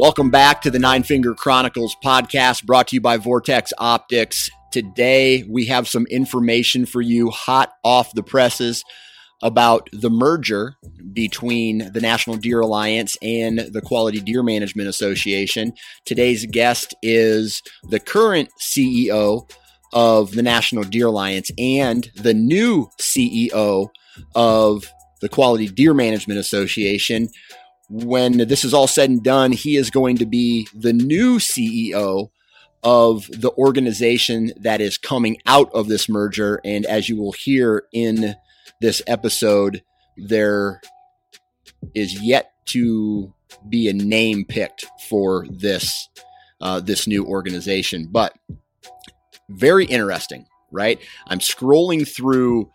Welcome back to the Nine Finger Chronicles podcast brought to you by Vortex Optics. Today, we have some information for you hot off the presses about the merger between the National Deer Alliance and the Quality Deer Management Association. Today's guest is the current CEO of the National Deer Alliance and the new CEO of the Quality Deer Management Association when this is all said and done, he is going to be the new CEO of the organization that is coming out of this merger. And as you will hear in this episode, there is yet to be a name picked for this uh, this new organization, but very interesting, right? I'm scrolling through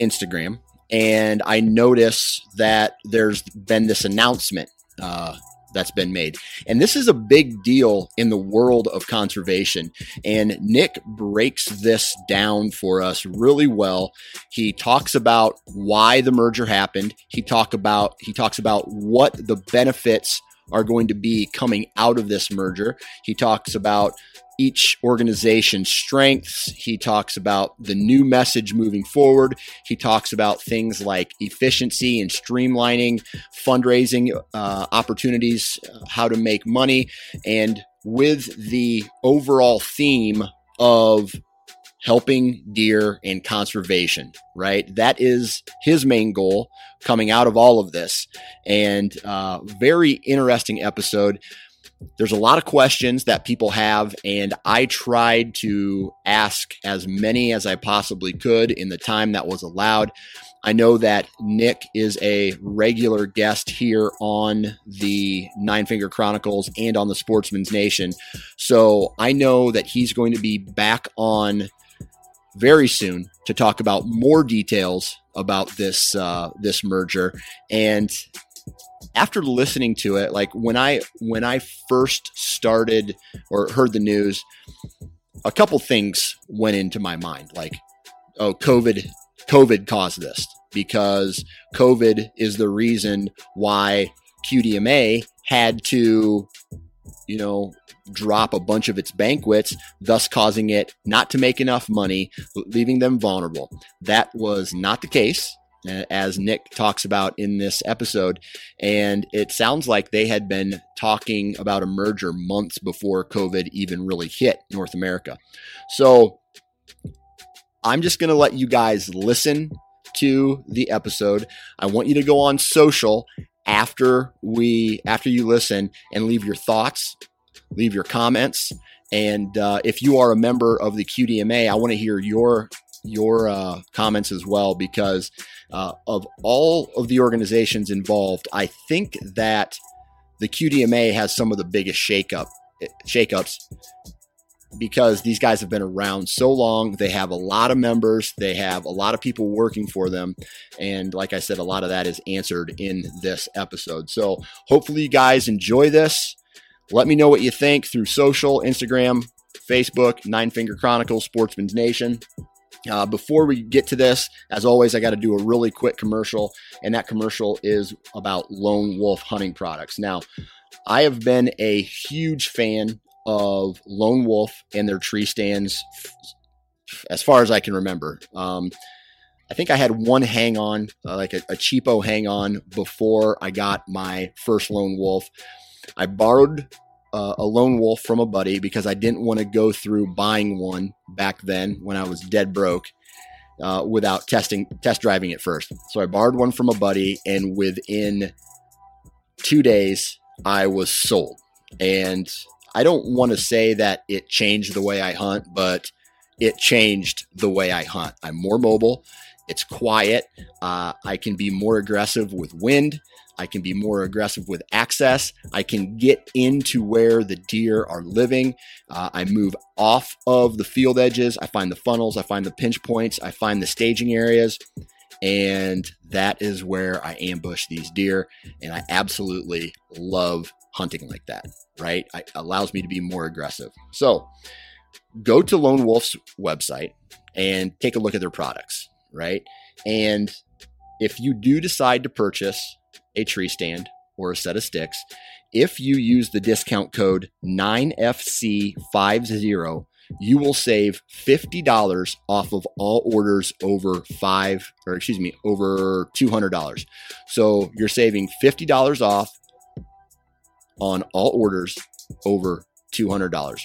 Instagram and I notice that there's been this announcement uh, that's been made. And this is a big deal in the world of conservation. And Nick breaks this down for us really well. He talks about why the merger happened. He talk about he talks about what the benefits are going to be coming out of this merger. He talks about each organization's strengths. He talks about the new message moving forward. He talks about things like efficiency and streamlining fundraising uh, opportunities, uh, how to make money, and with the overall theme of helping deer and conservation, right? That is his main goal coming out of all of this. And uh, very interesting episode there's a lot of questions that people have, and I tried to ask as many as I possibly could in the time that was allowed. I know that Nick is a regular guest here on the Nine Finger Chronicles and on the Sportsman's Nation. So I know that he's going to be back on very soon to talk about more details about this uh, this merger. And after listening to it, like when I when I first started or heard the news, a couple things went into my mind. Like, oh, COVID, COVID caused this because COVID is the reason why QDMA had to, you know, drop a bunch of its banquets, thus causing it not to make enough money, leaving them vulnerable. That was not the case as Nick talks about in this episode. And it sounds like they had been talking about a merger months before COVID even really hit North America. So I'm just going to let you guys listen to the episode. I want you to go on social after we after you listen and leave your thoughts leave your comments. And uh, if you are a member of the QDMA, I want to hear your your uh, comments as well because uh, of all of the organizations involved, I think that the QDMA has some of the biggest shakeup shakeups because these guys have been around so long. They have a lot of members, they have a lot of people working for them. And like I said, a lot of that is answered in this episode. So hopefully, you guys enjoy this. Let me know what you think through social, Instagram, Facebook, Nine Finger Chronicles, Sportsman's Nation. Uh, before we get to this, as always, I got to do a really quick commercial, and that commercial is about Lone Wolf hunting products. Now, I have been a huge fan of Lone Wolf and their tree stands as far as I can remember. Um, I think I had one hang on, uh, like a, a cheapo hang on, before I got my first Lone Wolf. I borrowed uh, a lone wolf from a buddy because I didn't want to go through buying one back then when I was dead broke uh, without testing test driving it first. So I borrowed one from a buddy, and within two days, I was sold. And I don't want to say that it changed the way I hunt, but it changed the way I hunt. I'm more mobile. It's quiet. Uh, I can be more aggressive with wind. I can be more aggressive with access. I can get into where the deer are living. Uh, I move off of the field edges. I find the funnels. I find the pinch points. I find the staging areas. And that is where I ambush these deer. And I absolutely love hunting like that, right? It allows me to be more aggressive. So go to Lone Wolf's website and take a look at their products, right? And if you do decide to purchase a tree stand or a set of sticks, if you use the discount code 9FC50, you will save $50 off of all orders over five, or excuse me, over $200. So you're saving $50 off on all orders over $200.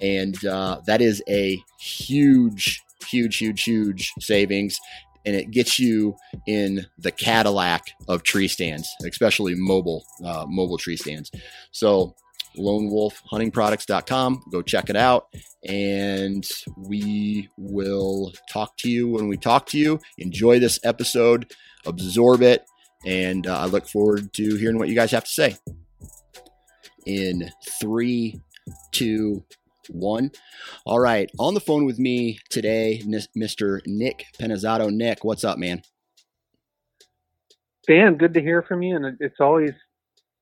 And uh, that is a huge, huge, huge, huge savings and it gets you in the Cadillac of tree stands, especially mobile uh, mobile tree stands. So lonewolfhuntingproducts.com. Go check it out. And we will talk to you when we talk to you. Enjoy this episode, absorb it, and uh, I look forward to hearing what you guys have to say. In three, two, one. All right. On the phone with me today, Mr. Nick Pinizzotto. Nick, what's up, man? Dan, good to hear from you. And it's always,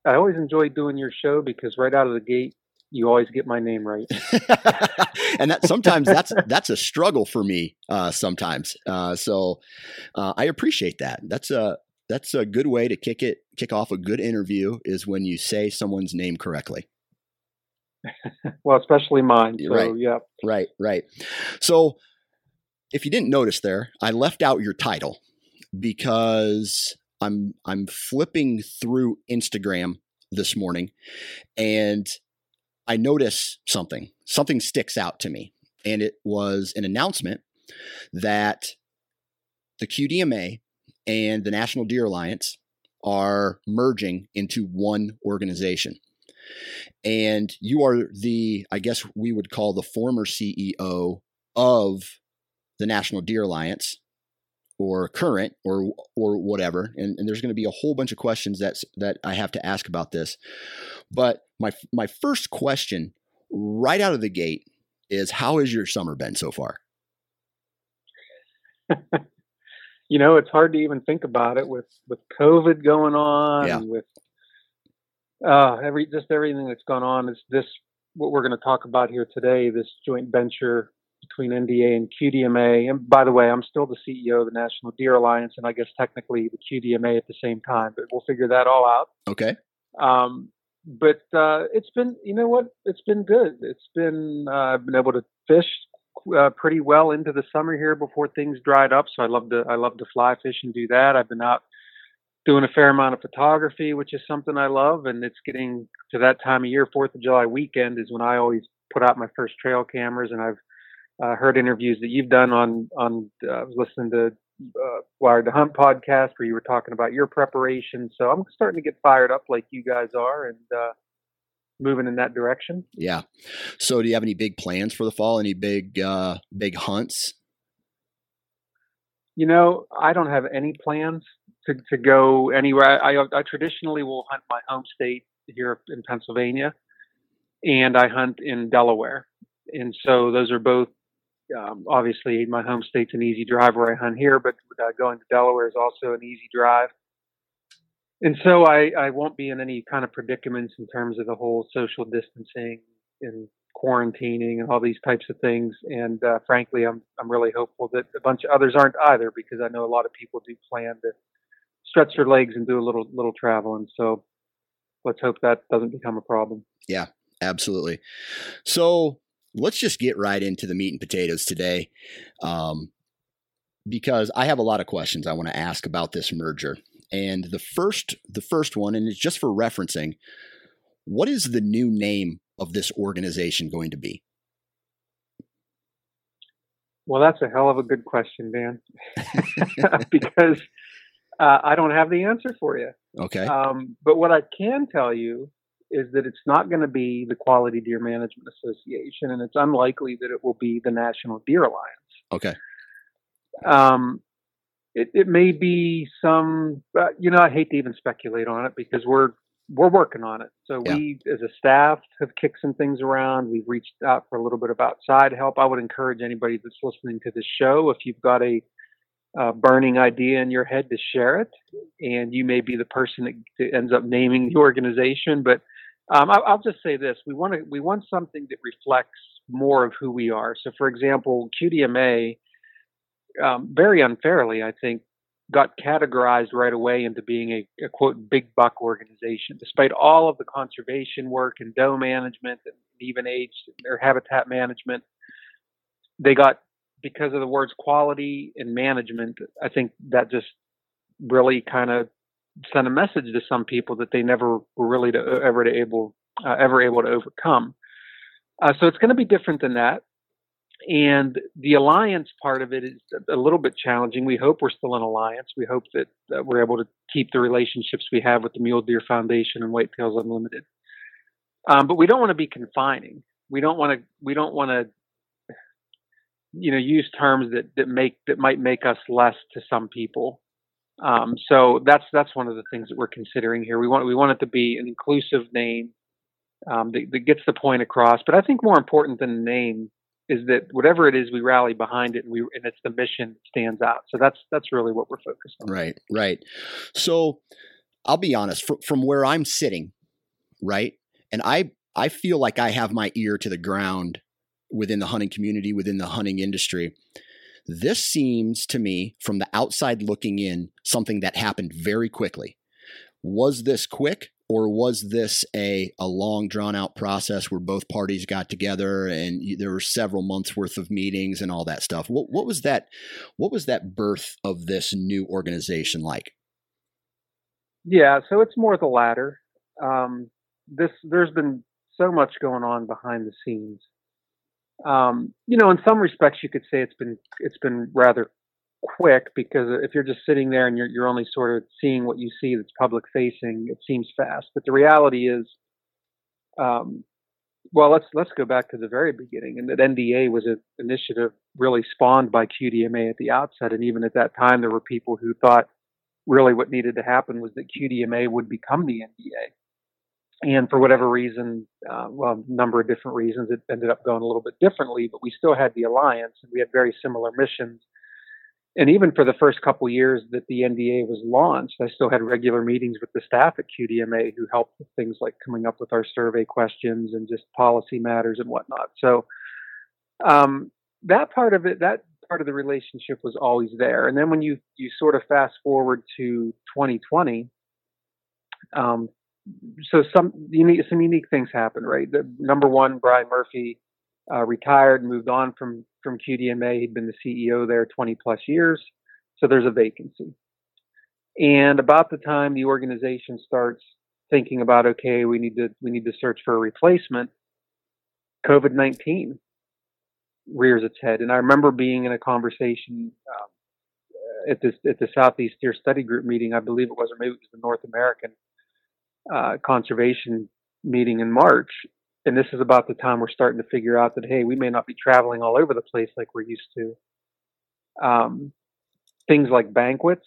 I always enjoy doing your show because right out of the gate, you always get my name right. and that sometimes that's that's a struggle for me uh, sometimes. Uh, so uh, I appreciate that. That's a that's a good way to kick it kick off a good interview is when you say someone's name correctly. well, especially mine. So, right. yeah. Right, right. So, if you didn't notice there, I left out your title because I'm I'm flipping through Instagram this morning and I notice something. Something sticks out to me. And it was an announcement that the QDMA and the National Deer Alliance are merging into one organization and you are the i guess we would call the former ceo of the national deer alliance or current or or whatever. And, and there's going to be a whole bunch of questions that's that i have to ask about this. But my my first question right out of the gate is how has your summer been so far? You know it's hard to even think about it with with covid going on yeah. with uh, every just everything that's gone on is this what we're going to talk about here today. This joint venture between NDA and QDMA. And by the way, I'm still the CEO of the National Deer Alliance, and I guess technically the QDMA at the same time. But we'll figure that all out. Okay. Um, but uh, it's been, you know what? It's been good. It's been uh, I've been able to fish uh, pretty well into the summer here before things dried up. So I love to I love to fly fish and do that. I've been out doing a fair amount of photography, which is something I love. And it's getting to that time of year, Fourth of July weekend is when I always put out my first trail cameras. And I've uh, heard interviews that you've done on on. Uh, I was listening to uh, Wired to Hunt podcast where you were talking about your preparation. So I'm starting to get fired up like you guys are, and uh, moving in that direction. Yeah. So, do you have any big plans for the fall? Any big uh, big hunts? You know, I don't have any plans to, to go anywhere. I, I, traditionally will hunt my home state here in Pennsylvania, and I hunt in Delaware, and so those are both um, obviously my home state's an easy drive where I hunt here, but uh, going to Delaware is also an easy drive. And so I, I won't be in any kind of predicaments in terms of the whole social distancing and quarantining and all these types of things. And uh, frankly, I'm I'm really hopeful that a bunch of others aren't either, because I know a lot of people do plan to stretch their legs and do a little little travel. And so let's hope that doesn't become a problem. Yeah, absolutely. So let's just get right into the meat and potatoes today. Um, because I have a lot of questions I want to ask about this merger. And the first the first one, and it's just for referencing, what is the new name of this organization going to be? Well, that's a hell of a good question, Dan, because uh, I don't have the answer for you. Okay. Um, but what I can tell you is that it's not going to be the Quality Deer Management Association, and it's unlikely that it will be the National Deer Alliance. Okay. Um, it, it may be some, uh, you know, I hate to even speculate on it because we're we're working on it. So yeah. we, as a staff, have kicked some things around. We've reached out for a little bit of outside help. I would encourage anybody that's listening to this show, if you've got a uh, burning idea in your head, to share it. And you may be the person that, that ends up naming the organization. But um, I, will just say this: we want to we want something that reflects more of who we are. So, for example, QDMA, um, very unfairly, I think, got categorized right away into being a, a, quote big buck organization, despite all of the conservation work and doe management and even age or habitat management. They got because of the words quality and management. I think that just really kind of sent a message to some people that they never were really to, ever to able uh, ever able to overcome. Uh, so it's going to be different than that. And the alliance part of it is a little bit challenging. We hope we're still in alliance. We hope that, that we're able to keep the relationships we have with the Mule Deer Foundation and Whitetails Unlimited. Um, but we don't want to be confining. We don't want to. We don't want to. You know, use terms that that make that might make us less to some people. Um, so that's that's one of the things that we're considering here. We want we want it to be an inclusive name um, that, that, gets the point across. But I think more important than the name is that whatever it is, we rally behind it, and we and it's the mission that stands out. So that's that's really what we're focused on. Right, right. So I'll be honest, from, from where I'm sitting, right, and I I feel like I have my ear to the ground within the hunting community, within the hunting industry. This seems to me, from the outside looking in, something that happened very quickly. Was this quick? or was this a, a long drawn out process where both parties got together and there were several months worth of meetings and all that stuff what, what was that what was that birth of this new organization like yeah so it's more the latter um, this there's been so much going on behind the scenes um, you know, in some respects, you could say it's been it's been rather quick because if you're just sitting there and you're you're only sort of seeing what you see that's public facing, it seems fast. But the reality is, um, well, let's let's go back to the very beginning, and that NDA was an initiative really spawned by QDMA at the outset, and even at that time, there were people who thought really what needed to happen was that QDMA would become the NDA and for whatever reason, uh, well, a number of different reasons, it ended up going a little bit differently. But we still had the alliance, and we had very similar missions. And even for the first couple years that the NDA was launched, I still had regular meetings with the staff at QDMA who helped with things like coming up with our survey questions and just policy matters and whatnot. So um, that part of it, that part of the relationship was always there. And then when you you sort of fast forward to 2020, um, so some unique some unique things happen, right? The, number one, Brian Murphy uh, retired, and moved on from from QDMA. He'd been the CEO there 20 plus years, so there's a vacancy. And about the time the organization starts thinking about, okay, we need to we need to search for a replacement, COVID 19 rears its head. And I remember being in a conversation um, at this at the Southeast Deer Study Group meeting, I believe it was, or maybe it was the North American uh, conservation meeting in March, and this is about the time we're starting to figure out that hey, we may not be traveling all over the place like we're used to. Um, things like banquets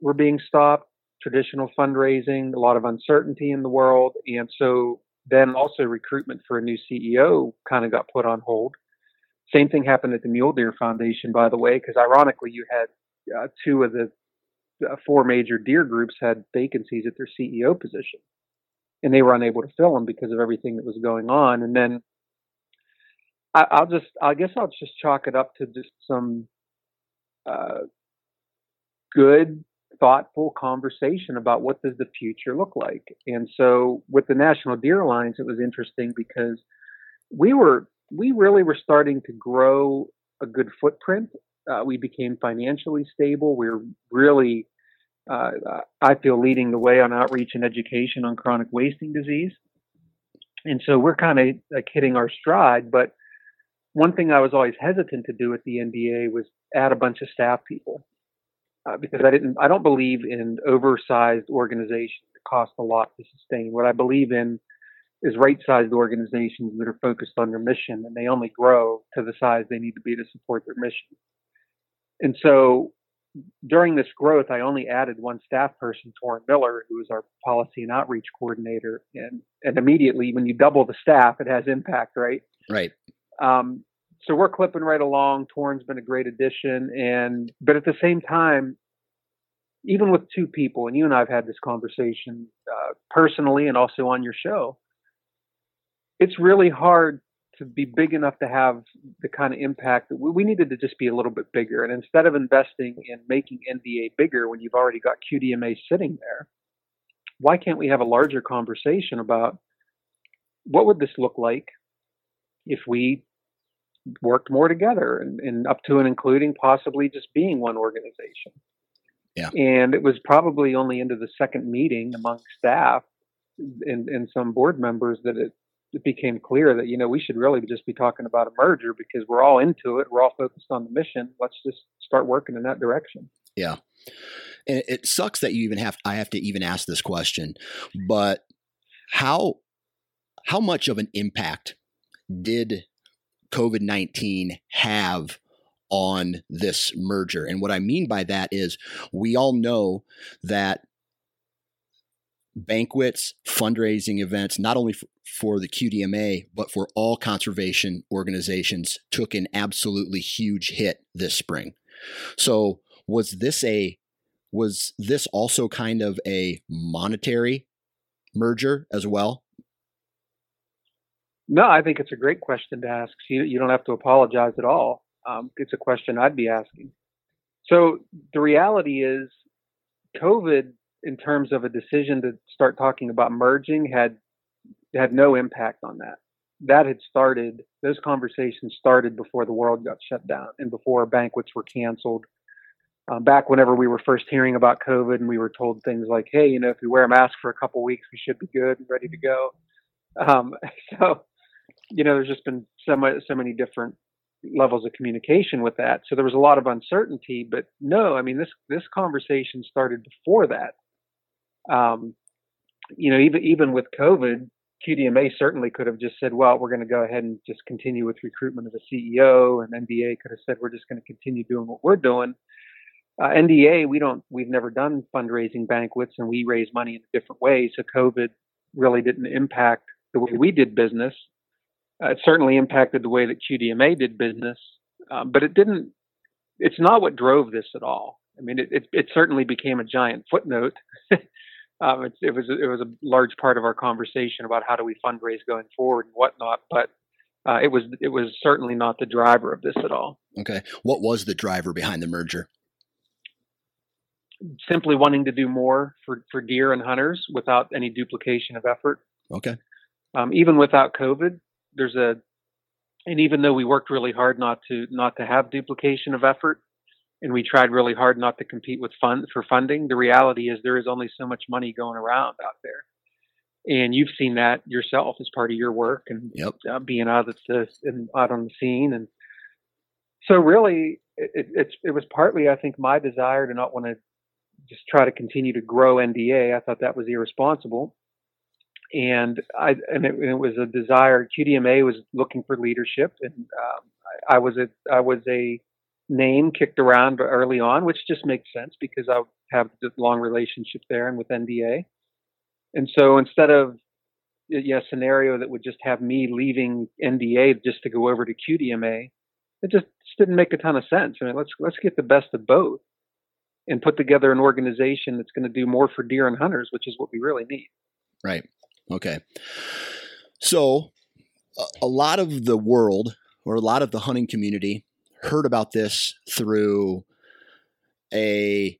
were being stopped, traditional fundraising, a lot of uncertainty in the world, and so then also recruitment for a new CEO kind of got put on hold. Same thing happened at the Mule Deer Foundation, by the way, because ironically, you had uh, two of the four major deer groups had vacancies at their CEO position, and they were unable to fill them because of everything that was going on. And then I, will just, I guess, I'll just chalk it up to just some uh, good, thoughtful conversation about what does the future look like. And so, with the National Deer Alliance, it was interesting because we were, we really were starting to grow a good footprint uh, we became financially stable. We're really, uh, I feel, leading the way on outreach and education on chronic wasting disease. And so we're kind of like hitting our stride. But one thing I was always hesitant to do at the NDA was add a bunch of staff people uh, because I didn't, I don't believe in oversized organizations that cost a lot to sustain. What I believe in is right-sized organizations that are focused on their mission and they only grow to the size they need to be to support their mission. And so during this growth, I only added one staff person, Torin Miller, who is our policy and outreach coordinator. And, and immediately, when you double the staff, it has impact, right? Right. Um, so we're clipping right along. Torin's been a great addition. And, but at the same time, even with two people, and you and I have had this conversation uh, personally and also on your show, it's really hard to be big enough to have the kind of impact that we needed to just be a little bit bigger. And instead of investing in making NDA bigger when you've already got QDMA sitting there, why can't we have a larger conversation about what would this look like if we worked more together and, and up to and including possibly just being one organization? Yeah. And it was probably only into the second meeting among staff and, and some board members that it it became clear that you know we should really just be talking about a merger because we're all into it. We're all focused on the mission. Let's just start working in that direction. Yeah. And it sucks that you even have i have to even ask this question but how how much of an impact did covid-19 have on this merger? And what i mean by that is we all know that banquets, fundraising events, not only for the QDMA, but for all conservation organizations, took an absolutely huge hit this spring. So, was this a was this also kind of a monetary merger as well? No, I think it's a great question to ask. You, you don't have to apologize at all. Um, it's a question I'd be asking. So the reality is, COVID in terms of a decision to start talking about merging had had no impact on that. That had started; those conversations started before the world got shut down and before banquets were canceled. Um, back whenever we were first hearing about COVID, and we were told things like, "Hey, you know, if we wear a mask for a couple weeks, we should be good and ready to go." Um, so, you know, there's just been so much, so many different levels of communication with that. So there was a lot of uncertainty, but no, I mean this this conversation started before that um, you know, even even with COVID, QDMA certainly could have just said, well, we're going to go ahead and just continue with recruitment of a CEO, and NDA could have said we're just going to continue doing what we're doing. Uh, NDA, we don't, we've never done fundraising banquets, and we raise money in a different way. So COVID really didn't impact the way we did business. Uh, it certainly impacted the way that QDMA did business, um, but it didn't. It's not what drove this at all. I mean, it, it, it certainly became a giant footnote um, it, it, was it was a large part of our conversation about how do we fundraise going forward and whatnot. But uh, it was it was certainly not the driver of this at all. Okay, what was the driver behind the merger? Simply wanting to do more for for deer and hunters without any duplication of effort. Okay. Um, even without COVID, there's a and even though we worked really hard not to not to have duplication of effort, and we tried really hard not to compete with fund for funding. The reality is there is only so much money going around out there, and you've seen that yourself as part of your work and yep. uh, being out of the and out on the scene. And so, really, it, it's it was partly, I think, my desire to not want to just try to continue to grow NDA. I thought that was irresponsible. and I and it, it, was a desire. QDMA was looking for leadership, and um, I, I was a I was a name kicked around early on, which just makes sense because I have a long relationship there and with NDA. And so instead of yeah, a scenario that would just have me leaving NDA just to go over to QDMA, it just, didn't make a ton of sense. I mean, let's let's get the best of both and put together an organization that's going to do more for deer and hunters, which is what we really need. Right. Okay. So a lot of the world or a lot of the hunting community heard about this through a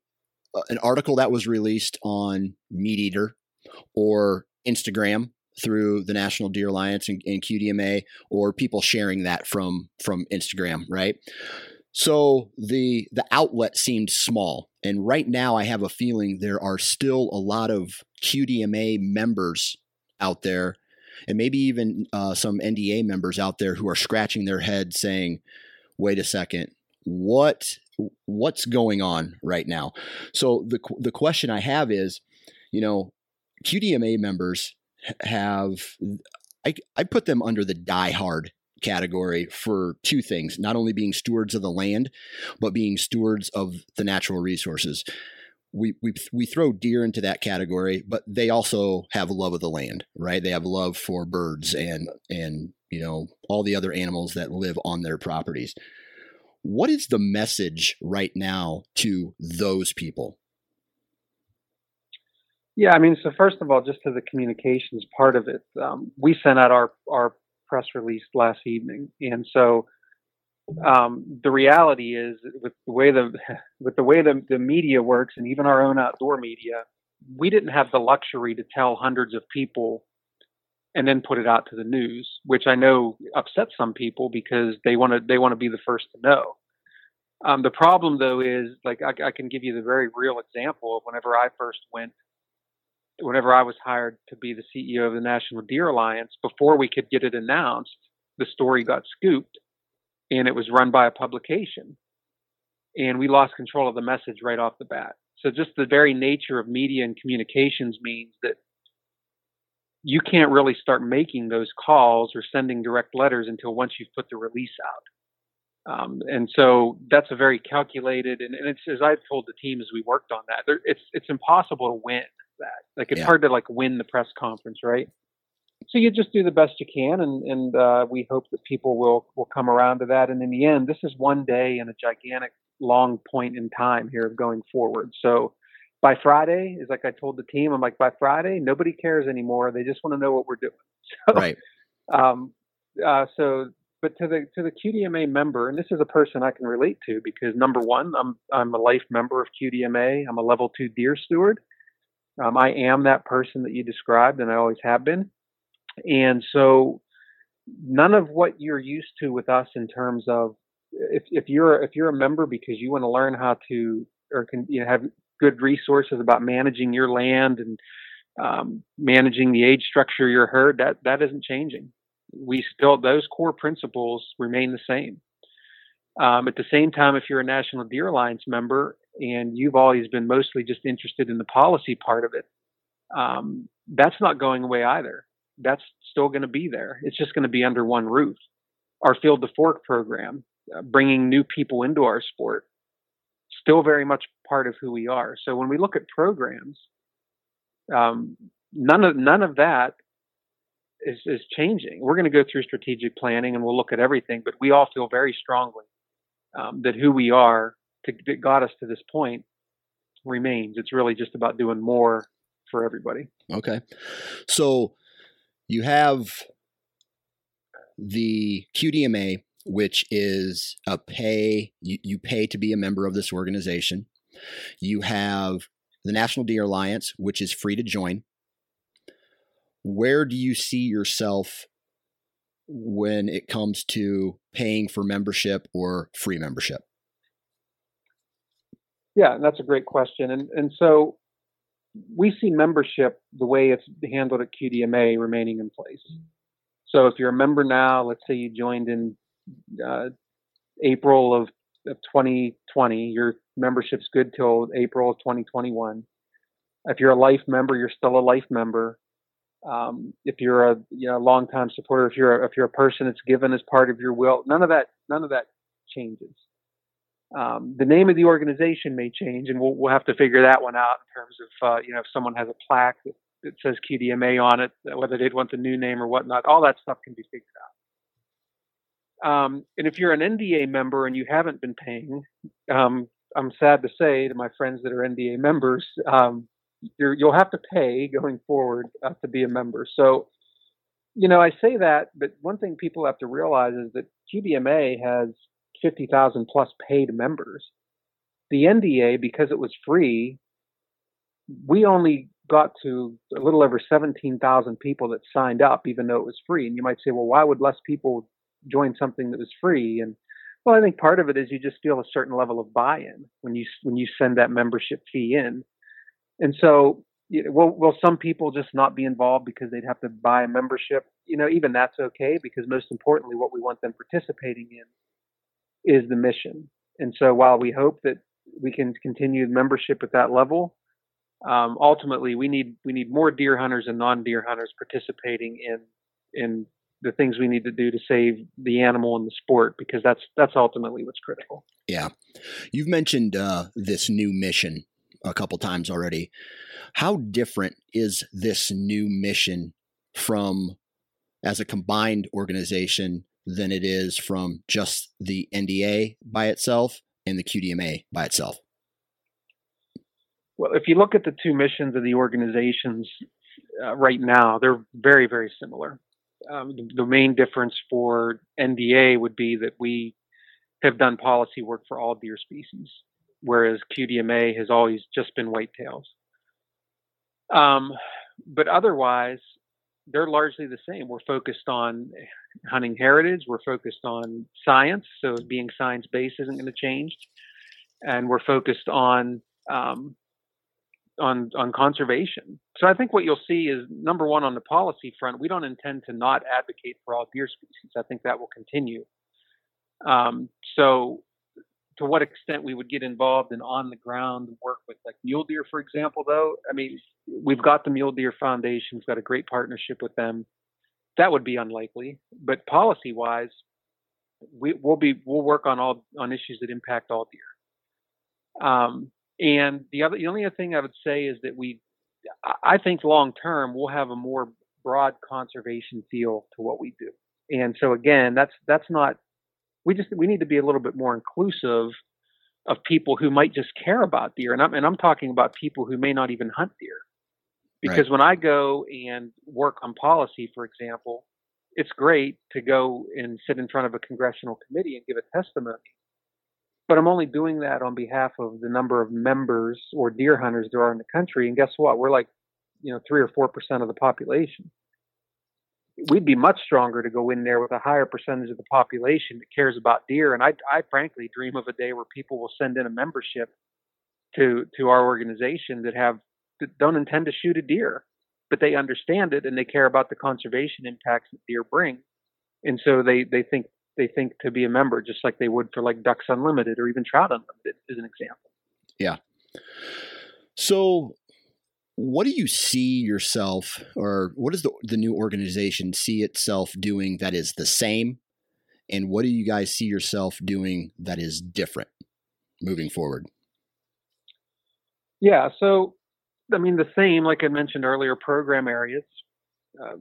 an article that was released on Meat Eater or Instagram through the National Deer Alliance and, and, QDMA, or people sharing that from from Instagram, right? So the the outlet seemed small, and right now I have a feeling there are still a lot of QDMA members out there, and maybe even uh, some NDA members out there who are scratching their head saying, "Wait a second, what what's going on right now?" So the the question I have is, you know, QDMA members have I, I put them under the die hard category for two things not only being stewards of the land but being stewards of the natural resources we, we we throw deer into that category but they also have love of the land right they have love for birds and and you know all the other animals that live on their properties. What is the message right now to those people? Yeah, I mean, so first of all, just to the communications part of it, um, we sent out our our press release last evening, and so um, the reality is, with the way the with the way the, the media works, and even our own outdoor media, we didn't have the luxury to tell hundreds of people and then put it out to the news, which I know upsets some people because they want to they want to be the first to know. Um, the problem though is like I, I, can give you the very real example of whenever I first went whenever I was hired to be the CEO of the National Deer Alliance, before we could get it announced, the story got scooped and it was run by a publication. And we lost control of the message right off the bat. So just the very nature of media and communications means that you can't really start making those calls or sending direct letters until once you've put the release out. Um, and so that's a very calculated, and, and, it's as I've told the team as we worked on that, it's it's impossible to win that. Like it's yeah. hard to like win the press conference, right? So you just do the best you can, and and uh, we hope that people will will come around to that. And in the end, this is one day and a gigantic long point in time here of going forward. So by Friday, is like I told the team, I'm like by Friday, nobody cares anymore. They just want to know what we're doing. So, right. Um, uh, so, but to the to the QDMA member, and this is a person I can relate to because number one, I'm I'm a life member of QDMA. I'm a level two deer steward. Um, I am that person that you described, and I always have been. And so, none of what you're used to with us in terms of if if you're if you're a member because you want to learn how to or can you know, have good resources about managing your land and um, managing the age structure of your herd, that that isn't changing. We still those core principles remain the same. Um, at the same time, if you're a National Deer Alliance member and you've always been mostly just interested in the policy part of it, um, that's not going away either. That's still going to be there. It's just going to be under one roof. Our Field to Fork program, uh, bringing new people into our sport, still very much part of who we are. So when we look at programs, um, none of none of that is, is changing. We're going to go through strategic planning and we'll look at everything, but we all feel very strongly um, that who we are to, that got us to this point remains. It's really just about doing more for everybody. Okay. So you have the QDMA, which is a pay, you, you pay to be a member of this organization. You have the National Deer Alliance, which is free to join. Where do you see yourself when it comes to paying for membership or free membership? Yeah, that's a great question. And and so we see membership the way it's handled at QDMA remaining in place. So if you're a member now, let's say you joined in uh, April of, of 2020, your membership's good till April of 2021. If you're a life member, you're still a life member. Um, if you're a you know longtime supporter, if you're a, if you're a person that's given as part of your will, none of that none of that changes. Um, the name of the organization may change, and we'll we'll have to figure that one out in terms of uh, you know if someone has a plaque that, that says QDMA on it, whether they'd want the new name or whatnot. All that stuff can be figured out. Um, and if you're an NDA member and you haven't been paying, um, I'm sad to say to my friends that are NDA members, um, you will have to pay going forward uh, to be a member. So, you know, I say that, but one thing people have to realize is that QDMA has 50,000 plus paid members. The NDA, because it was free, we only got to a little over 17,000 people that signed up, even though it was free. And you might say, well, why would less people join something that was free? And well, I think part of it is you just feel a certain level of buy-in when you when you send that membership fee in. And so, you know, will will some people just not be involved because they'd have to buy a membership? You know, even that's okay because most importantly, what we want them participating in is the mission. And so, while we hope that we can continue membership at that level, um, ultimately we need we need more deer hunters and non-deer hunters participating in in the things we need to do to save the animal and the sport because that's that's ultimately what's critical. Yeah, you've mentioned uh, this new mission a couple times already. How different is this new mission from as a combined organization than it is from just the NDA by itself and the QDMA by itself? Well, if you look at the two missions of the organizations uh, right now, they're very, very similar. Um, the, main difference for NDA would be that we have done policy work for all deer species whereas QDMA has always just been whitetails. Um, but otherwise, they're largely the same. We're focused on hunting heritage. We're focused on science. So being science based isn't going to change, and we're focused on um, on on conservation. So I think what you'll see is number one on the policy front, we don't intend to not advocate for all deer species. I think that will continue. Um, so to what extent we would get involved in on the ground work with like mule deer, for example, though, I mean, we've got the Mule Deer Foundation, we've got a great partnership with them. That would be unlikely, but policy wise, we, will be we'll work on all on issues that impact all deer. Um, and the other the only other thing I would say is that we, I think long term we'll have a more broad conservation feel to what we do. And so again, that's that's not we just we need to be a little bit more inclusive of people who might just care about deer, and I'm and I'm talking about people who may not even hunt deer. Because right. when I go and work on policy, for example, it's great to go and sit in front of a congressional committee and give a testimony. But I'm only doing that on behalf of the number of members or deer hunters there are in the country. And guess what? We're like, you know, three or four percent of the population we'd be much stronger to go in there with a higher percentage of the population that cares about deer. And I, I frankly dream of a day where people will send in a membership to to our organization that have that don't intend to shoot a deer, but they understand it and they care about the conservation impacts that deer bring, and so they they think they think to be a member just like they would for like Ducks Unlimited or even Trout Unlimited, as an example. Yeah. So what do you see yourself or what does the, the new organization see itself doing that is the same and what do you guys see yourself doing that is different moving forward yeah so i mean the same like i mentioned earlier program areas uh,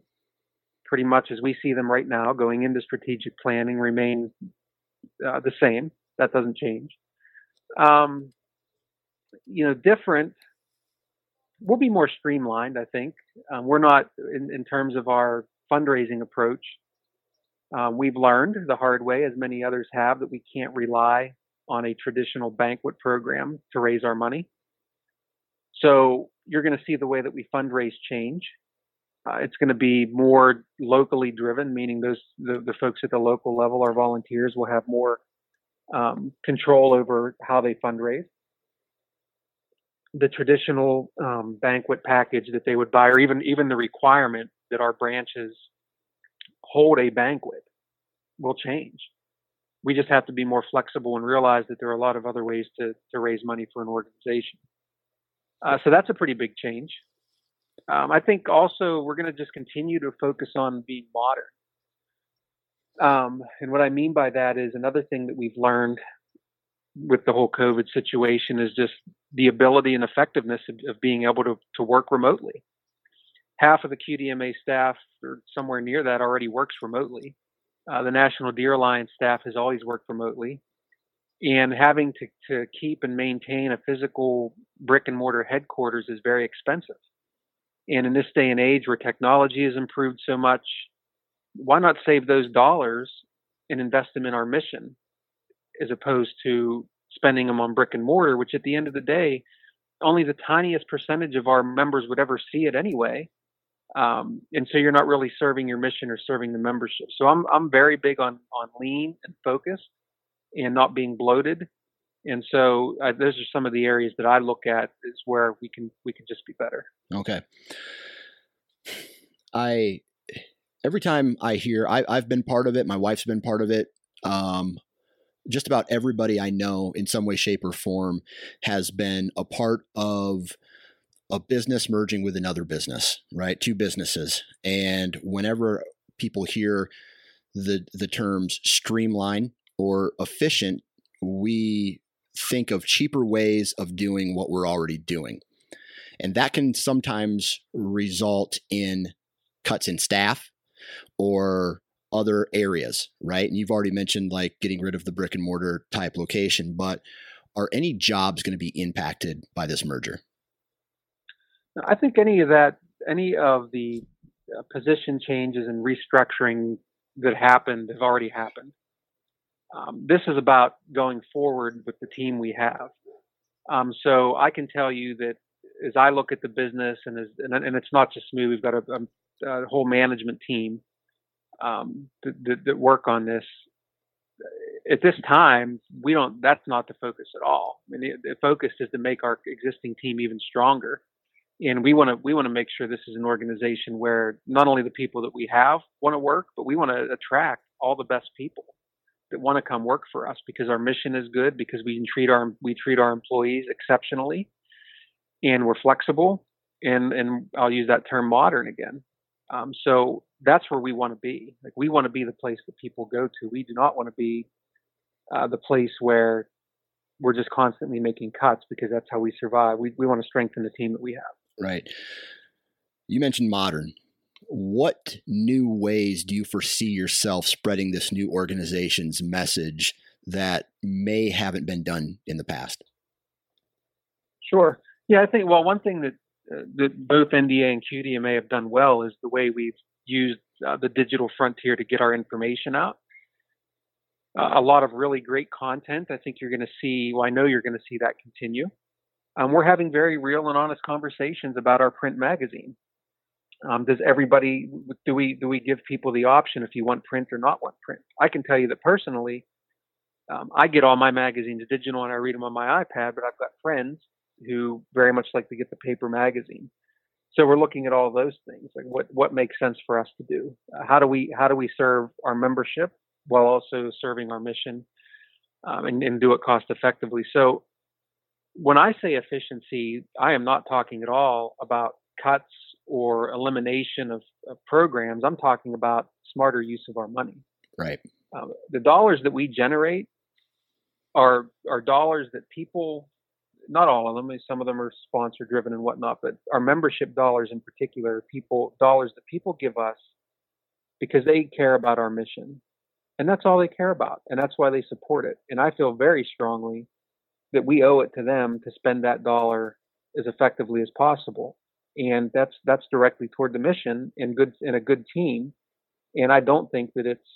pretty much as we see them right now going into strategic planning remain uh, the same that doesn't change um, you know different we'll be more streamlined. I think um, we're not in, in, terms of our fundraising approach. Um, we've learned the hard way, as many others have, that we can't rely on a traditional banquet program to raise our money. So you're going to see the way that we fundraise change. Uh, it's going to be more locally driven, meaning those the, the, folks at the local level, our volunteers, will have more um, control over how they fundraise the traditional um, banquet package that they would buy, or even even the requirement that our branches hold a banquet, will change. We just have to be more flexible and realize that there are a lot of other ways to to raise money for an organization. Uh, so that's a pretty big change. Um, I think also we're going to just continue to focus on being modern. Um, and what I mean by that is another thing that we've learned with the whole COVID situation is just the ability and effectiveness of, of being able to, to work remotely. Half of the QDMA staff, or somewhere near that, already works remotely. Uh, the National Deer Alliance staff has always worked remotely. And having to, to keep and maintain a physical brick and mortar headquarters is very expensive. And in this day and age where technology has improved so much, why not save those dollars and invest them in our mission as opposed to spending them on brick and mortar, which at the end of the day, only the tiniest percentage of our members would ever see it anyway. Um, and so you're not really serving your mission or serving the membership. So I'm I'm very big on on lean and focus and not being bloated. And so uh, those are some of the areas that I look at is where we can we can just be better. Okay. I every time I hear I, have been part of it, my wife's been part of it. Um, just about everybody I know in some way, shape, or form has been a part of a business merging with another business, right? Two businesses. And whenever people hear the the terms streamline or efficient, we think of cheaper ways of doing what we're already doing. And that can sometimes result in cuts in staff or other areas, right? And you've already mentioned like getting rid of the brick and mortar type location, but are any jobs going to be impacted by this merger? I think any of that, any of the uh, position changes and restructuring that happened have already happened. Um, this is about going forward with the team we have. Um, so I can tell you that as I look at the business, and as, and, and it's not just me, we've got a, a, a whole management team um, that, that, that work on this. At this time, we don't. That's not the focus at all. I mean, the, the focus is to make our existing team even stronger, and we want to we want to make sure this is an organization where not only the people that we have want to work, but we want to attract all the best people that want to come work for us because our mission is good because we treat our we treat our employees exceptionally and we're flexible and and I'll use that term modern again. Um, so that's where we want to be. Like we want to be the place that people go to. We do not want to be uh, the place where we're just constantly making cuts because that's how we survive. We we want to strengthen the team that we have. Right. You mentioned modern what new ways do you foresee yourself spreading this new organization's message that may haven't been done in the past? Sure. Yeah, I think well, one thing that uh, that both NDA and QDMA have done well is the way we've used uh, the digital frontier to get our information out. Uh, a lot of really great content. I think you're going to see. Well, I know you're going to see that continue. Um, we're having very real and honest conversations about our print magazine. Um, does everybody do we do we give people the option if you want print or not want print? I can tell you that personally, um, I get all my magazines digital and I read them on my iPad, but I've got friends who very much like to get the paper magazine. So we're looking at all those things, like what what makes sense for us to do. Uh, how do we how do we serve our membership while also serving our mission um, and, and do it cost effectively? So when I say efficiency, I am not talking at all about cuts or elimination of, of programs. I'm talking about smarter use of our money. Right. Um, the dollars that we generate are are dollars that people, not all of them, some of them are sponsor driven and whatnot, but our membership dollars in particular, people dollars that people give us because they care about our mission, and that's all they care about, and that's why they support it. And I feel very strongly that we owe it to them to spend that dollar as effectively as possible and that's that's directly toward the mission and good in a good team. And I don't think that it's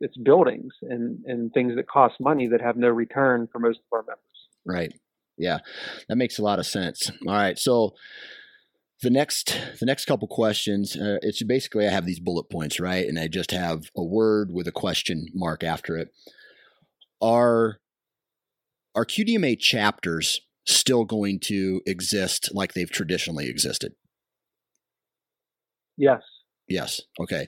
it's buildings and and things that cost money that have no return for most of our members. Right. Yeah, that makes a lot of sense. All right, so the next the next couple questions uh, it's basically i have these bullet points right and i just have a word with a question mark after it are are qdma chapters still going to exist like they've traditionally existed Yes. Yes. Okay.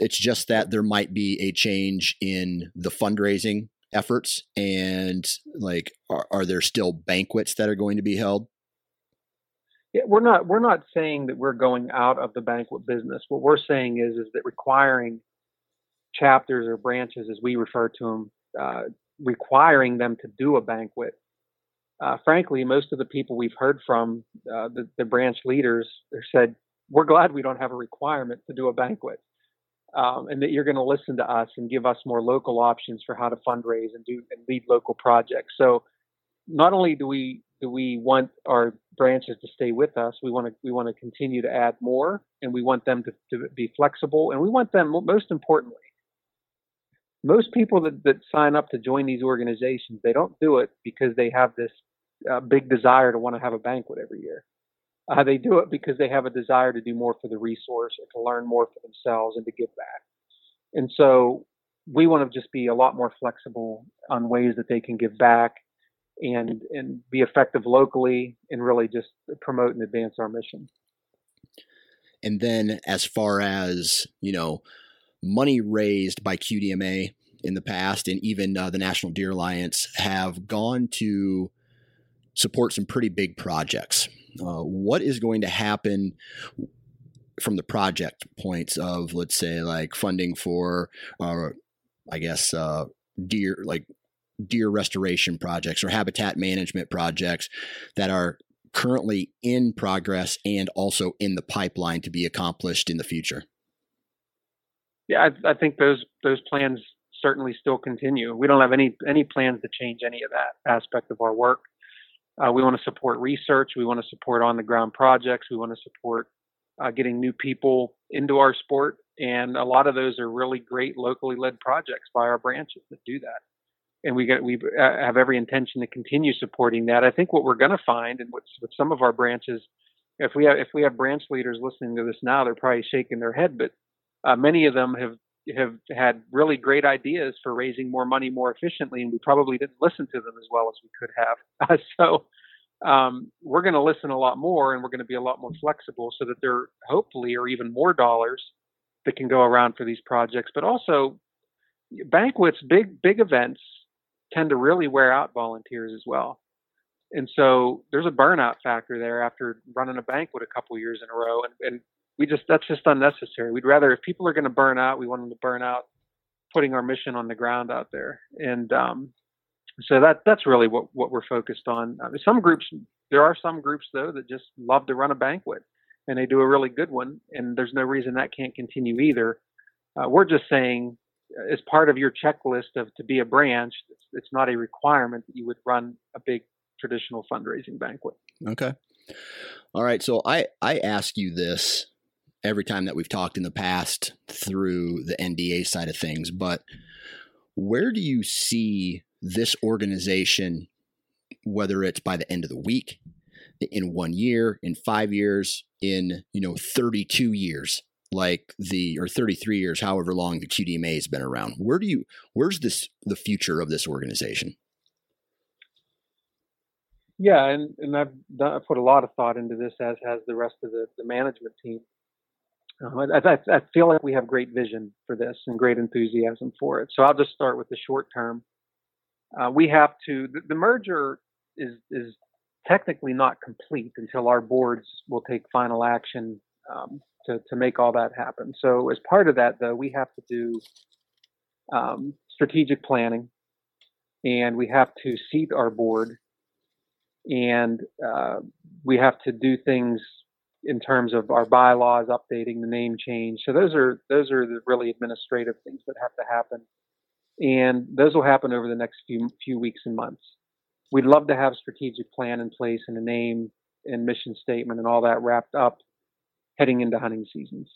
It's just that there might be a change in the fundraising efforts and like are, are there still banquets that are going to be held? Yeah, we're not we're not saying that we're going out of the banquet business. What we're saying is is that requiring chapters or branches, as we refer to them, uh, requiring them to do a banquet. Uh, frankly, most of the people we've heard from, uh, the, the, branch leaders, said, "We're glad we don't have a requirement to do a banquet, um, and that you're going to listen to us and give us more local options for how to fundraise and do and lead local projects." So, not only do we do we want our branches to stay with us, we want to we want to continue to add more, and we want them to, to be flexible, and we want them most importantly most people that, that sign up to join these organizations, they don't do it because they have this uh, big desire to want to have a banquet every year. Uh, they do it because they have a desire to do more for the resource or to learn more for themselves and to give back. And so we want to just be a lot more flexible on ways that they can give back and and be effective locally and really just promote and advance our mission. And then as far as, you know, money raised by QDMA in the past and even uh, the National Deer Alliance have gone to support some pretty big projects. Uh, what is going to happen from the project points of, let's say, like funding for, uh, I guess, uh, deer, like deer restoration projects or habitat management projects that are currently in progress and also in the pipeline to be accomplished in the future? yeah, I, I think those those plans certainly still continue. We don't have any any plans to change any of that aspect of our work. Uh, we want to support research. We want to support on the ground projects. We want to support uh, getting new people into our sport, and a lot of those are really great locally led projects by our branches that do that. And we get we uh, have every intention to continue supporting that. I think what we're going to find, and what's with some of our branches, if we have if we have branch leaders listening to this now, they're probably shaking their head, but uh, many of them have have had really great ideas for raising more money more efficiently, and we probably didn't listen to them as well as we could have. Uh, so um, we're going to listen a lot more, and we're going to be a lot more flexible, so that there hopefully are even more dollars that can go around for these projects. But also, banquets, big big events, tend to really wear out volunteers as well. And so there's a burnout factor there after running a banquet a couple years in a row, and, and we just that's just unnecessary. We'd rather if people are going to burn out, we want them to burn out putting our mission on the ground out there. And um, so that that's really what what we're focused on. I mean, some groups there are some groups though that just love to run a banquet and they do a really good one, and there's no reason that can't continue either. Uh, we're just saying as part of your checklist of to be a branch, it's, it's not a requirement that you would run a big traditional fundraising banquet. Okay. All right. So I I ask you this every time that we've talked in the past through the NDA side of things. But where do you see this organization, whether it's by the end of the week, in one year, in five years, in you know 32 years, like the or 33 years, however long the QDMA has been around? Where do you where's this the future of this organization? Yeah, and, and I've, done, I've put a lot of thought into this, as has the rest of the, the management team. Um, I, I, I, feel like we have great vision for this and great enthusiasm for it. So I'll just start with the short term. Uh, we have to. The, the, merger is is technically not complete until our boards will take final action um, to to make all that happen. So as part of that, though, we have to do um, strategic planning, and we have to seat our board, and uh, we have to do things in terms of our bylaws updating the name change. So those are those are the really administrative things that have to happen, and those will happen over the next few few weeks and months. We'd love to have a strategic plan in place and a name and mission statement and all that wrapped up heading into hunting seasons.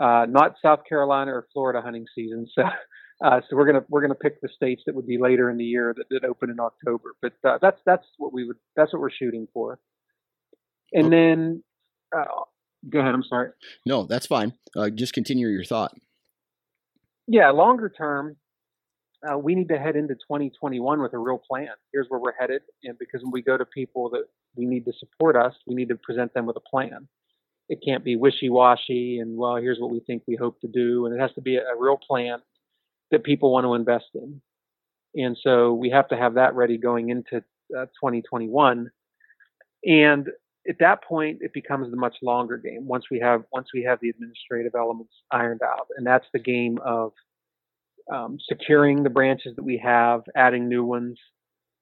Uh, not South Carolina or Florida hunting season. So, uh, so we're gonna we're gonna pick the states that would be later in the year that, that open in October. But uh, that's that's what we would that's what we're shooting for. And then uh, go ahead. I'm sorry. No, that's fine. Uh, just continue your thought. Yeah, longer term, uh, we need to head into 2021 with a real plan. Here's where we're headed, and because when we go to people that we need to support us, we need to present them with a plan. It can't be wishy-washy and well, here's what we think we hope to do, and it has to be a, a real plan that people want to invest in. And so we have to have that ready going into uh, 2021. And at that point, it becomes the much longer game once we have once we have the administrative elements ironed out, and that's the game of um, securing the branches that we have, adding new ones,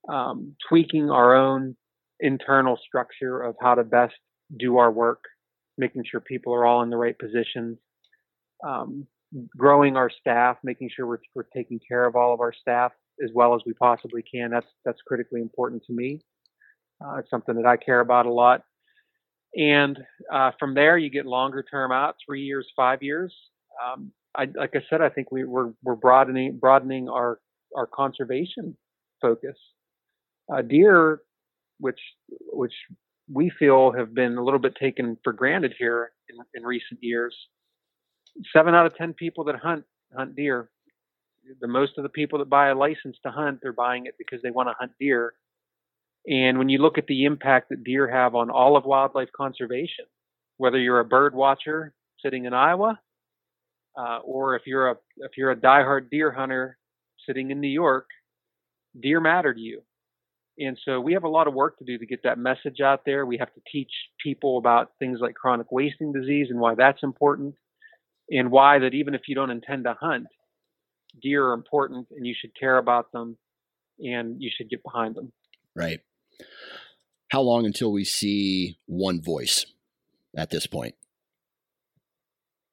um, tweaking our own internal structure of how to best do our work, making sure people are all in the right positions, um, growing our staff, making sure we're, we're taking care of all of our staff as well as we possibly can. That's that's critically important to me. Uh, it's something that I care about a lot. And uh, from there, you get longer term out, three years, five years. Um, I, like I said, I think we, we're, we're broadening broadening our our conservation focus. Uh, deer, which which we feel have been a little bit taken for granted here in, in recent years. Seven out of ten people that hunt hunt deer. The most of the people that buy a license to hunt, they're buying it because they want to hunt deer. And when you look at the impact that deer have on all of wildlife conservation, whether you're a bird watcher sitting in Iowa, uh, or if you're a if you're a diehard deer hunter sitting in New York, deer matter to you. And so we have a lot of work to do to get that message out there. We have to teach people about things like chronic wasting disease and why that's important, and why that even if you don't intend to hunt, deer are important and you should care about them and you should get behind them. Right. How long until we see one voice at this point?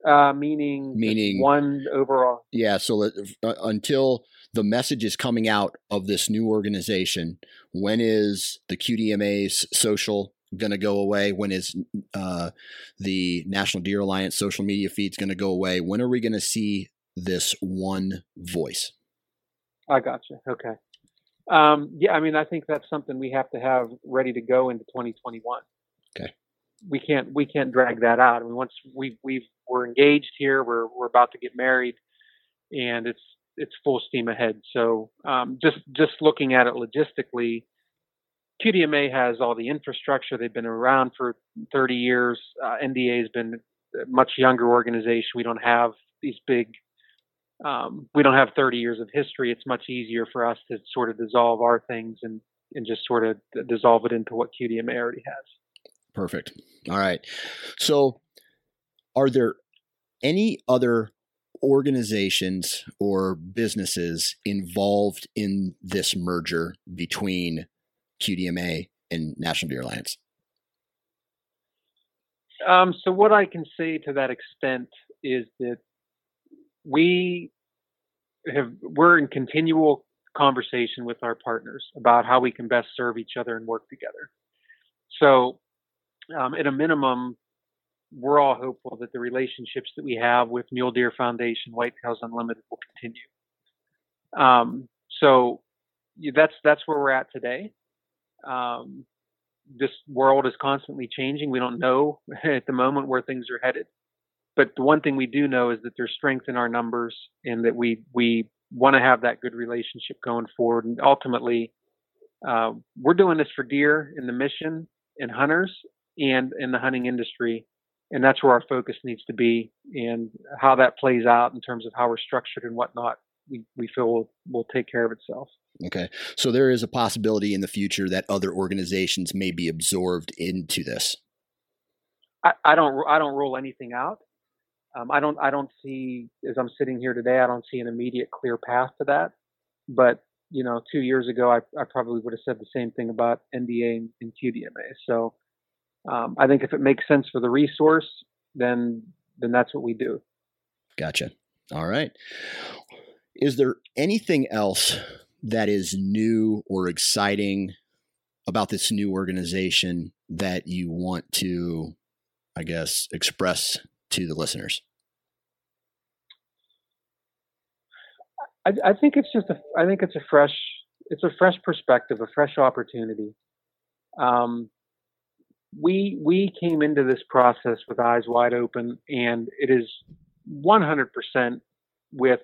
Uh, meaning, meaning one overall. Yeah. So uh, until the message is coming out of this new organization, when is the QDMA's social going to go away? When is uh, the National Deer Alliance social media feeds going to go away? When are we going to see this one voice? I got you. Okay. Um, yeah, I mean, I think that's something we have to have ready to go into 2021. Okay. We can't we can't drag that out. I mean, once we we we're engaged here, we're we're about to get married, and it's it's full steam ahead. So um, just just looking at it logistically, QDMA has all the infrastructure. They've been around for 30 years. Uh, NDA has been a much younger organization. We don't have these big um, we don't have 30 years of history. It's much easier for us to sort of dissolve our things and, and just sort of dissolve it into what QDMA already has. Perfect. All right. So, are there any other organizations or businesses involved in this merger between QDMA and National Deer Alliance? Um, so, what I can say to that extent is that we have we're in continual conversation with our partners about how we can best serve each other and work together. So, um, at a minimum, we're all hopeful that the relationships that we have with Mule Deer Foundation, Whitetails Unlimited, will continue. Um, so, that's that's where we're at today. Um, this world is constantly changing. We don't know at the moment where things are headed but the one thing we do know is that there's strength in our numbers and that we we want to have that good relationship going forward. And ultimately, uh, we're doing this for deer in the mission and hunters and in the hunting industry. And that's where our focus needs to be and how that plays out in terms of how we're structured and whatnot. We, we feel will, will take care of itself. Okay. So there is a possibility in the future that other organizations may be absorbed into this. I, I don't I don't rule anything out. Um, I don't I don't see as I'm sitting here today, I don't see an immediate clear path to that. But you know, two years ago, I, I probably would have said the same thing about NDA and, and QDMA. So um, I think if it makes sense for the resource, then then that's what we do. Gotcha. All right. Is there anything else that is new or exciting about this new organization that you want to, I guess, express to the listeners? I, I think it's just a. I think it's a fresh. It's a fresh perspective, a fresh opportunity. Um, we we came into this process with eyes wide open, and it is 100% with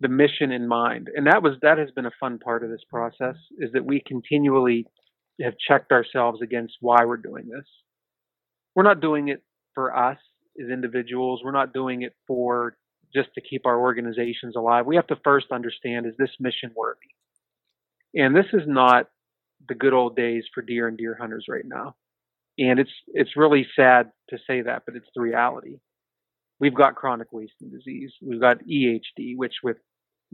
the mission in mind. And that was that has been a fun part of this process is that we continually have checked ourselves against why we're doing this. We're not doing it for us as individuals. We're not doing it for just to keep our organizations alive. We have to first understand is this mission worthy? And this is not the good old days for deer and deer hunters right now. and it's it's really sad to say that, but it's the reality. We've got chronic wasting disease. We've got EHD, which with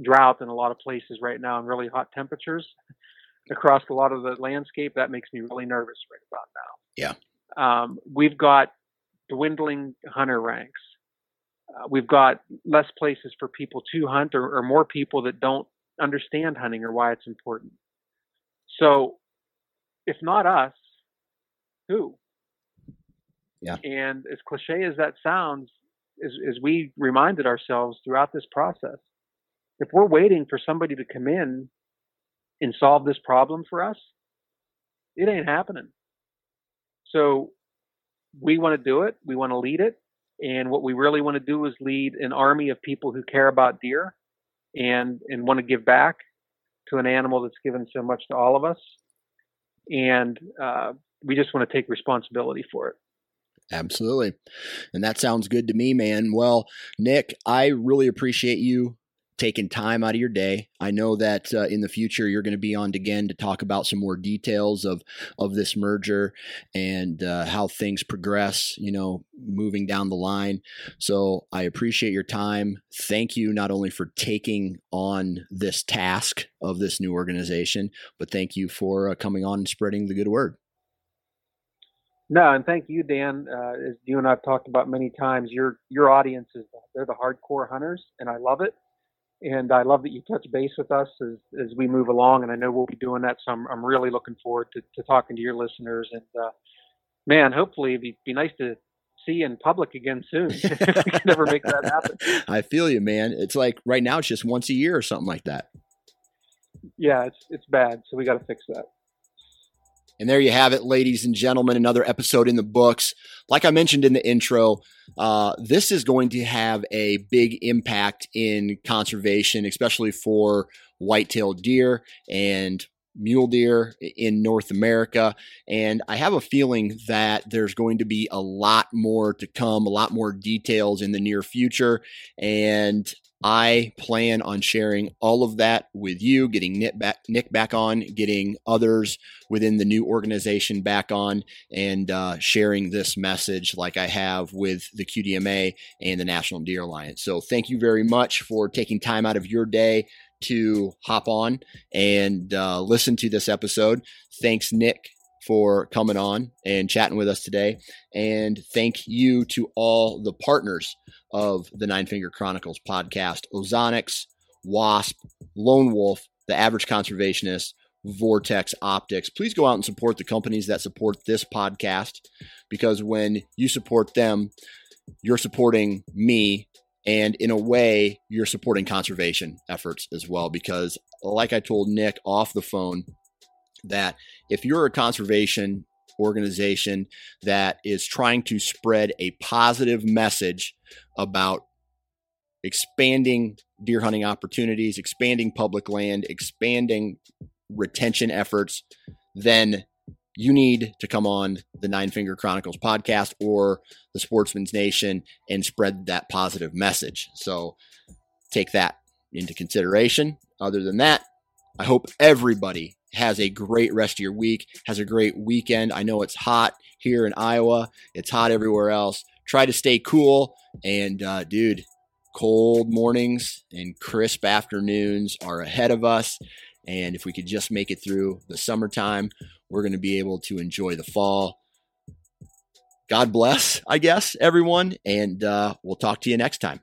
drought in a lot of places right now and really hot temperatures across a lot of the landscape, that makes me really nervous right about now. Yeah. Um, we've got dwindling hunter ranks. Uh, we've got less places for people to hunt or, or more people that don't understand hunting or why it's important. So, if not us, who? Yeah. And as cliche as that sounds, as, as we reminded ourselves throughout this process, if we're waiting for somebody to come in and solve this problem for us, it ain't happening. So we want to do it. We want to lead it. And what we really want to do is lead an army of people who care about deer and, and want to give back to an animal that's given so much to all of us. And uh, we just want to take responsibility for it. Absolutely. And that sounds good to me, man. Well, Nick, I really appreciate you taking time out of your day. I know that uh, in the future you're going to be on again to talk about some more details of of this merger and uh, how things progress. You know, moving down the line. So I appreciate your time. Thank you not only for taking on this task of this new organization, but thank you for uh, coming on and spreading the good word. No, and thank you, Dan. Uh, as you and I've talked about many times, your your audience is they're the hardcore hunters, and I love it and I love that you touch base with us as, as we move along. And I know we'll be doing that. So I'm, I'm really looking forward to, to talking to your listeners. And uh, man, hopefully it'd be, be nice to see you in public again soon. we can never make that happen. I feel you, man. It's like right now it's just once a year or something like that. Yeah, it's it's bad. So we got to fix that. And there you have it, ladies and gentlemen, another episode in the books. Like I mentioned in the intro, uh, this is going to have a big impact in conservation, especially for white-tailed deer and mule deer in North America. And I have a feeling that there's going to be a lot more to come, a lot more details in the near future. And I plan on sharing all of that with you, getting Nick back, Nick back on, getting others within the new organization back on, and uh, sharing this message like I have with the QDMA and the National Deer Alliance. So, thank you very much for taking time out of your day to hop on and uh, listen to this episode. Thanks, Nick, for coming on and chatting with us today. And thank you to all the partners of the Nine Finger Chronicles podcast Ozonics, Wasp, Lone Wolf, The Average Conservationist, Vortex Optics. Please go out and support the companies that support this podcast because when you support them, you're supporting me. And in a way, you're supporting conservation efforts as well. Because, like I told Nick off the phone, that if you're a conservation organization that is trying to spread a positive message about expanding deer hunting opportunities, expanding public land, expanding retention efforts, then you need to come on the Nine Finger Chronicles podcast or the Sportsman's Nation and spread that positive message. So take that into consideration. Other than that, I hope everybody has a great rest of your week, has a great weekend. I know it's hot here in Iowa, it's hot everywhere else. Try to stay cool. And, uh, dude, cold mornings and crisp afternoons are ahead of us. And if we could just make it through the summertime, we're going to be able to enjoy the fall. God bless, I guess, everyone. And uh, we'll talk to you next time.